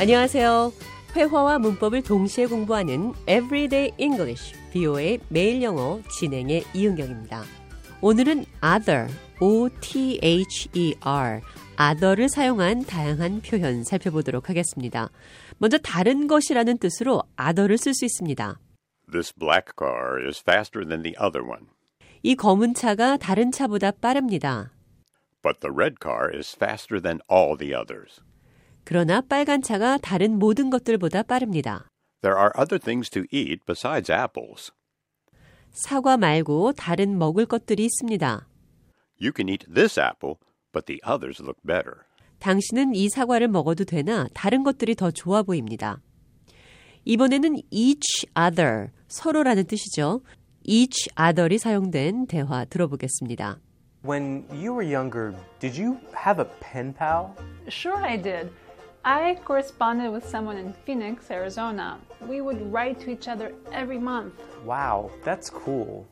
안녕하세요. 회화와 문법을 동시에 공부하는 Everyday English, BO의 매일 영어 진행의 이은경입니다. 오늘은 other, O-T-H-E-R, other를 사용한 다양한 표현 살펴보도록 하겠습니다. 먼저 다른 것이라는 뜻으로 other를 쓸 수 있습니다. This black car is faster than the other one, 이 검은 차가 다른 차보다 빠릅니다. but the red car is faster than all the others. 그러나 빨간 차가 다른 모든 것들보다 빠릅니다. There are other things to eat besides apples. 사과 말고 다른 먹을 것들이 있습니다. You can eat this apple, but the others look better. 당신은 이 사과를 먹어도 되나 다른 것들이 더 좋아 보입니다. 이번에는 each other, 서로라는 뜻이죠. each other이 사용된 대화 들어보겠습니다. When you were younger, did you have a pen pal? Sure, I did. I corresponded with someone in Phoenix, Arizona. We would write to each other every month. Wow, that's cool.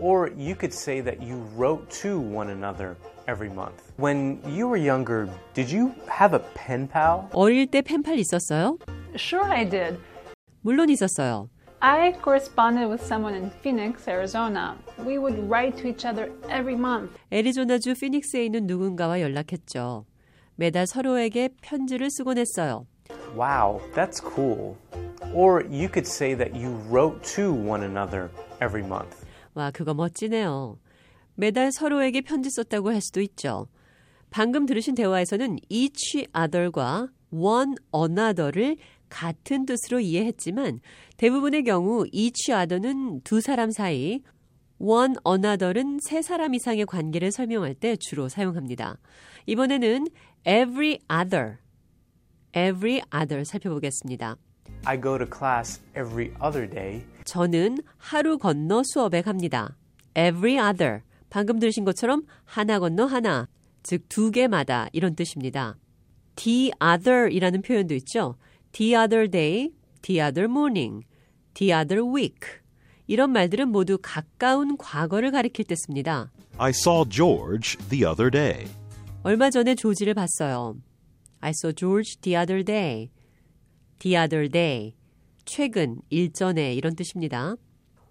Or you could say that you wrote to one another every month. When you were younger, did you have a pen pal? 어릴 때 펜팔 있었어요? Sure, I did. 물론 있었어요. I corresponded with someone in Phoenix, Arizona. We would write to each other every month. 애리조나주 피닉스에 있는 누군가와 연락했죠. 매달 서로에게 편지를 쓰곤 했어요. Wow, that's cool. Or you could say that you wrote to one another every month. 와, 그거 멋지네요. 매달 서로에게 편지 썼다고 할 수도 있죠. 방금 들으신 대화에서는 each other과 one another를 같은 뜻으로 이해했지만 대부분의 경우 each other는 두 사람 사이, one another는 세 사람 이상의 관계를 설명할 때 주로 사용합니다. 이번에는 every other, every other 살펴보겠습니다. I go to class every other day. 저는 하루 건너 수업에 갑니다. every other. 방금 들으신 것처럼 하나 건너 하나, 즉 두 개마다 이런 뜻입니다. the other 이라는 표현도 있죠. the other day, the other morning, the other week. 이런 말들은 모두 가까운 과거를 가리킬 때 씁니다. I saw George the other day. 얼마 전에 조지를 봤어요. I saw George the other day. the other day. 최근, 일전에 이런 뜻입니다.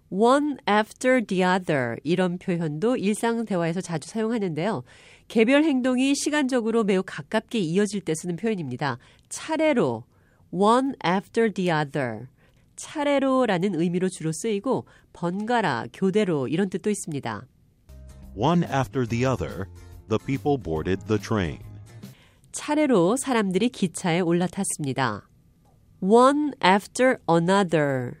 one after the other 이런 표현도 일상 대화에서 자주 사용하는데요. 개별 행동이 시간적으로 매우 가깝게 이어질 때 쓰는 표현입니다. 차례로 one after the other 차례로라는 의미로 주로 쓰이고 번갈아, 교대로 이런 뜻도 있습니다. One after the other, the people boarded the train. 차례로 사람들이 기차에 올라탔습니다. One after another.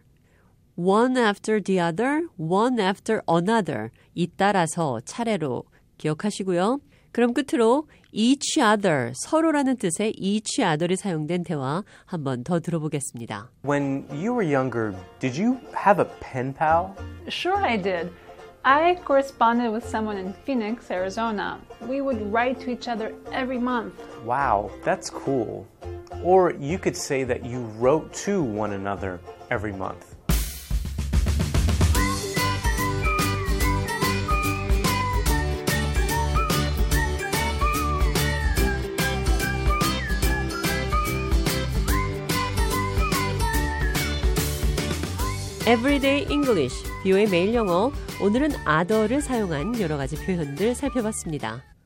One after the other, one after another. 잇따라서 차례로 기억하시고요. 그럼 끝으로 each other, 서로라는 뜻의 each other이 사용된 대화 한 번 더 들어보겠습니다. When you were younger, did you have a pen pal? Sure, I did. I corresponded with someone in Phoenix, Arizona. We would write to each other every month. Wow, that's cool. Or you could say that you wrote to one another every month. Everyday English, 비오의 매일 영어. 오늘은 other를 사용한 여러 가지 표현들 살펴봤습니다.